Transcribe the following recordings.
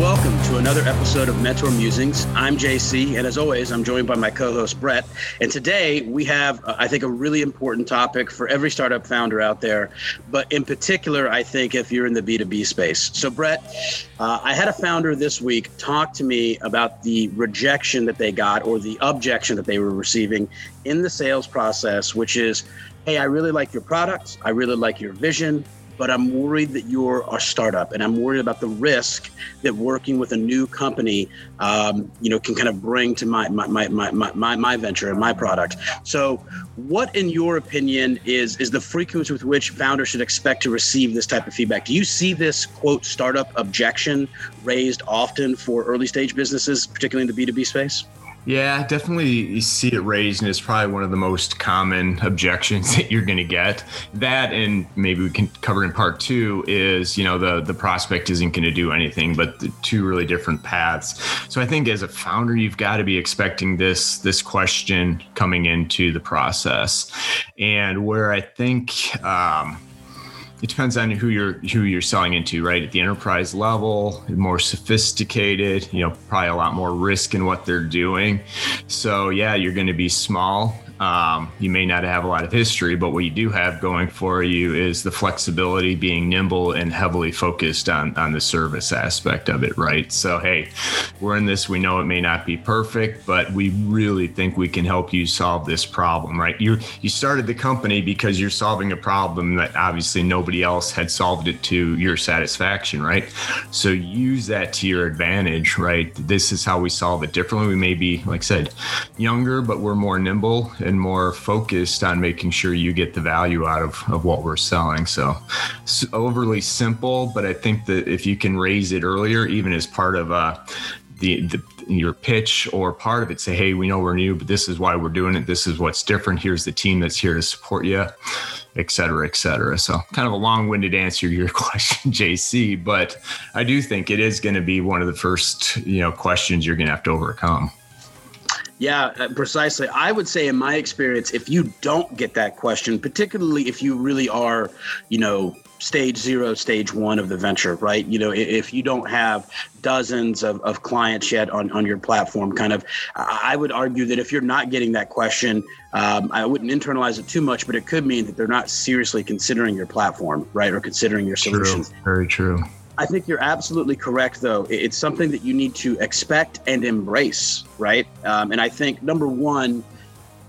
welcome to another episode of Mentor Musings. I'm JC, and as always, I'm joined by my co host, Brett. And today we have, uh, I think, a really important topic for every startup founder out there, but in particular, I think if you're in the B2B space. So, Brett, uh, I had a founder this week talk to me about the rejection that they got or the objection that they were receiving in the sales process, which is, hey, I really like your product, I really like your vision but I'm worried that you're a startup, and I'm worried about the risk that working with a new company, um, you know, can kind of bring to my my, my my my my venture and my product. So, what, in your opinion, is is the frequency with which founders should expect to receive this type of feedback? Do you see this quote startup objection raised often for early stage businesses, particularly in the B2B space? Yeah, definitely you see it raised, and it's probably one of the most common objections that you're going to get. That, and maybe we can cover in part two, is you know the the prospect isn't going to do anything, but the two really different paths. So I think as a founder, you've got to be expecting this this question coming into the process, and where I think. Um, it depends on who you're who you're selling into, right? At the enterprise level, more sophisticated, you know, probably a lot more risk in what they're doing. So yeah, you're going to be small um, you may not have a lot of history, but what you do have going for you is the flexibility, being nimble and heavily focused on on the service aspect of it, right? So hey, we're in this. We know it may not be perfect, but we really think we can help you solve this problem, right? You you started the company because you're solving a problem that obviously nobody else had solved it to your satisfaction, right? So use that to your advantage, right? This is how we solve it differently. We may be, like I said, younger, but we're more nimble and more focused on making sure you get the value out of, of what we're selling. So overly simple, but I think that if you can raise it earlier, even as part of uh, the, the your pitch or part of it, say, hey, we know we're new, but this is why we're doing it. This is what's different. Here's the team that's here to support you, et cetera, et cetera. So kind of a long-winded answer to your question, JC, but I do think it is going to be one of the first, you know, questions you're going to have to overcome. Yeah, uh, precisely. I would say, in my experience, if you don't get that question, particularly if you really are, you know, stage zero, stage one of the venture, right? You know, if you don't have dozens of, of clients yet on, on your platform, kind of, I would argue that if you're not getting that question, um, I wouldn't internalize it too much, but it could mean that they're not seriously considering your platform, right? Or considering your solutions. True. Very true. I think you're absolutely correct, though. It's something that you need to expect and embrace, right? Um, and I think number one,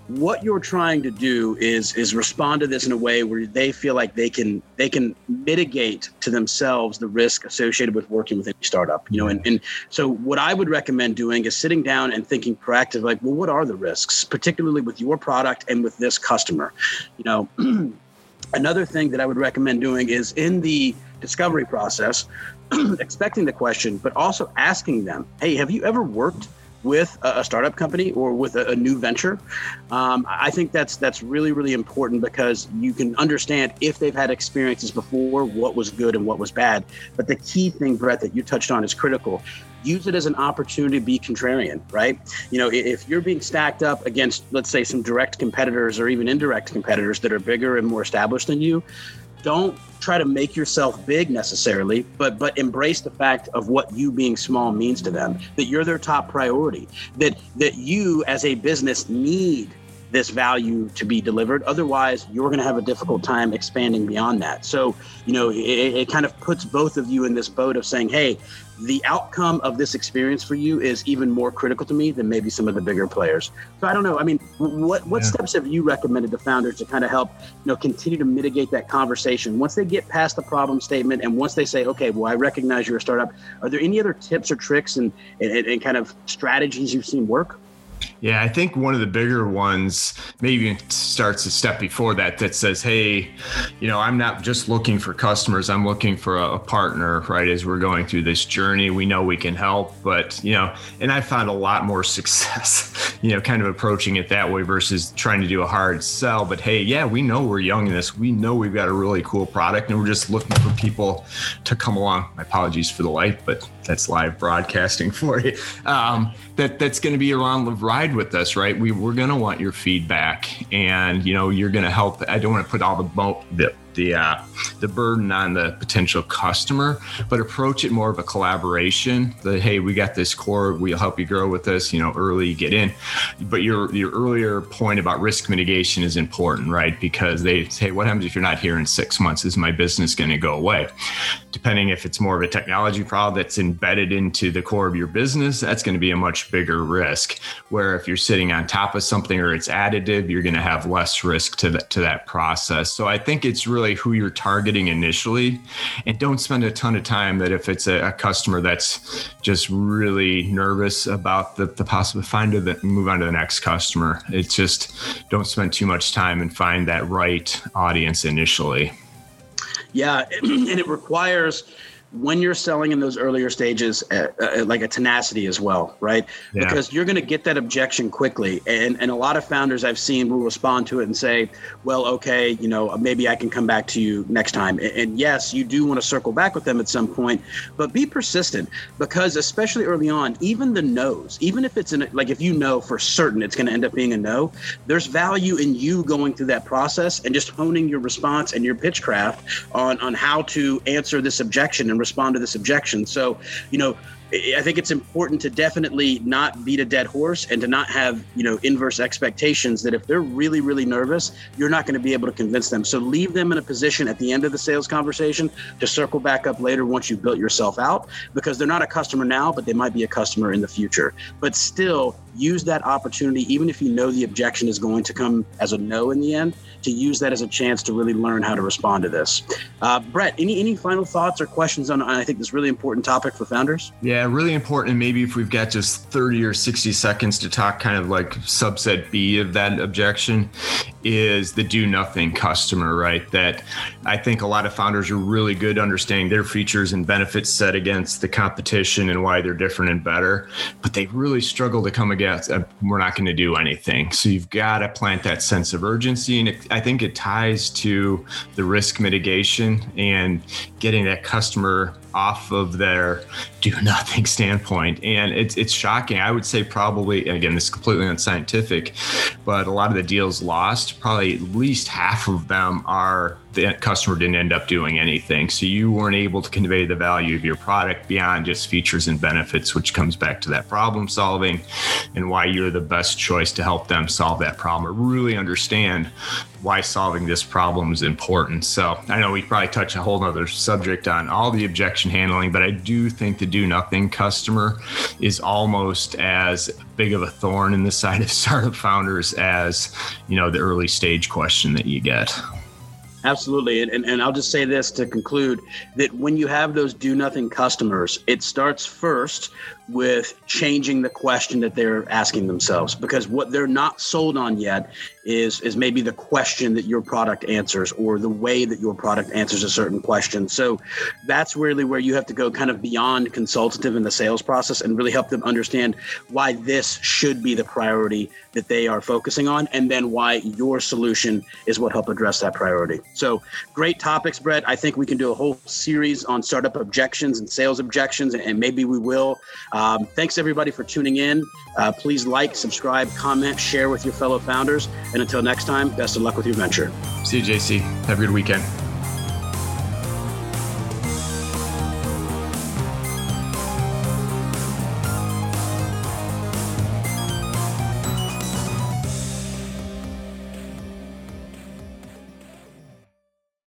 what you're trying to do is is respond to this in a way where they feel like they can they can mitigate to themselves the risk associated with working with any startup you know and, and so what i would recommend doing is sitting down and thinking proactive like well what are the risks particularly with your product and with this customer you know another thing that i would recommend doing is in the discovery process, expecting the question, but also asking them, hey, have you ever worked with a, startup company or with a, a new venture. Um, I think that's that's really really important because you can understand if they've had experiences before, what was good and what was bad. But the key thing, Brett, that you touched on is critical. Use it as an opportunity to be contrarian, right? You know, if you're being stacked up against, let's say, some direct competitors or even indirect competitors that are bigger and more established than you, don't try to make yourself big necessarily, but but embrace the fact of what you being small means to them. That you're their top priority. That that you as a business need this value to be delivered. Otherwise, you're going to have a difficult time expanding beyond that. So, you know, it, it, kind of puts both of you in this boat of saying, hey, the outcome of this experience for you is even more critical to me than maybe some of the bigger players. So I don't know. I mean, what what yeah. steps have you recommended to founders to kind of help, you know, continue to mitigate that conversation once they get past the problem statement and once they say, okay, well, I recognize you're a startup. Are there any other tips or tricks and, and, and kind of strategies you've seen work? Yeah, I think one of the bigger ones maybe starts a step before that that says, hey, you know, I'm not just looking for customers, I'm looking for a, partner, right? As we're going through this journey, we know we can help, but, you know, and I found a lot more success, you know, kind of approaching it that way versus trying to do a hard sell. But hey, yeah, we know we're young in this. We know we've got a really cool product and we're just looking for people to come along. My apologies for the light, but that's live broadcasting for you. Um, that that's going to be around the ride with us, right? We we're going to want your feedback, and you know you're going to help. I don't want to put all the, the the uh, the burden on the potential customer, but approach it more of a collaboration. That hey, we got this core, we'll help you grow with this. You know, early get in. But your your earlier point about risk mitigation is important, right? Because they say, what happens if you're not here in six months? Is my business going to go away? Depending if it's more of a technology problem that's embedded into the core of your business, that's going to be a much bigger risk. Where if you're sitting on top of something or it's additive, you're going to have less risk to that to that process. So I think it's really who you're targeting initially, and don't spend a ton of time that if it's a, a customer that's just really nervous about the the possible find the move on to the next customer. It's just don't spend too much time and find that right audience initially. Yeah, and it requires when you're selling in those earlier stages, uh, uh, like a tenacity as well, right? Yeah. Because you're going to get that objection quickly, and and a lot of founders I've seen will respond to it and say, "Well, okay, you know, maybe I can come back to you next time." And, and yes, you do want to circle back with them at some point, but be persistent because especially early on, even the no's, even if it's in like if you know for certain it's going to end up being a no, there's value in you going through that process and just honing your response and your pitch craft on on how to answer this objection and respond to this objection. So, you know, I think it's important to definitely not beat a dead horse and to not have, you know, inverse expectations that if they're really, really nervous, you're not going to be able to convince them. So leave them in a position at the end of the sales conversation to circle back up later once you've built yourself out because they're not a customer now, but they might be a customer in the future. But still use that opportunity, even if you know the objection is going to come as a no in the end, to use that as a chance to really learn how to respond to this. Uh, Brett, any any final thoughts or questions on, I think this really important topic for founders? Yeah, really important. Maybe if we've got just 30 or 60 seconds to talk kind of like subset B of that objection is the do nothing customer, right? That I think a lot of founders are really good understanding their features and benefits set against the competition and why they're different and better, but they really struggle to come against uh, we're not going to do anything. So you've got to plant that sense of urgency and it, I think it ties to the risk mitigation and getting that customer off of their do nothing standpoint. And it's it's shocking. I would say probably again this is completely unscientific, but a lot of the deals lost, probably at least half of them are the customer didn't end up doing anything. So you weren't able to convey the value of your product beyond just features and benefits, which comes back to that problem solving and why you're the best choice to help them solve that problem or really understand why solving this problem is important. So I know we probably touch a whole other subject on all the objection handling, but I do think the do nothing customer is almost as big of a thorn in the side of startup founders as, you know, the early stage question that you get. Absolutely. And, and, and, I'll just say this to conclude that when you have those do nothing customers, it starts first with changing the question that they're asking themselves because what they're not sold on yet is is maybe the question that your product answers or the way that your product answers a certain question. So that's really where you have to go kind of beyond consultative in the sales process and really help them understand why this should be the priority that they are focusing on and then why your solution is what help address that priority. So great topics brett. I think we can do a whole series on startup objections and sales objections and maybe we will um, thanks everybody for tuning in. Uh, please like, subscribe, comment, share with your fellow founders. And until next time, best of luck with your venture. See you, JC. Have a good weekend.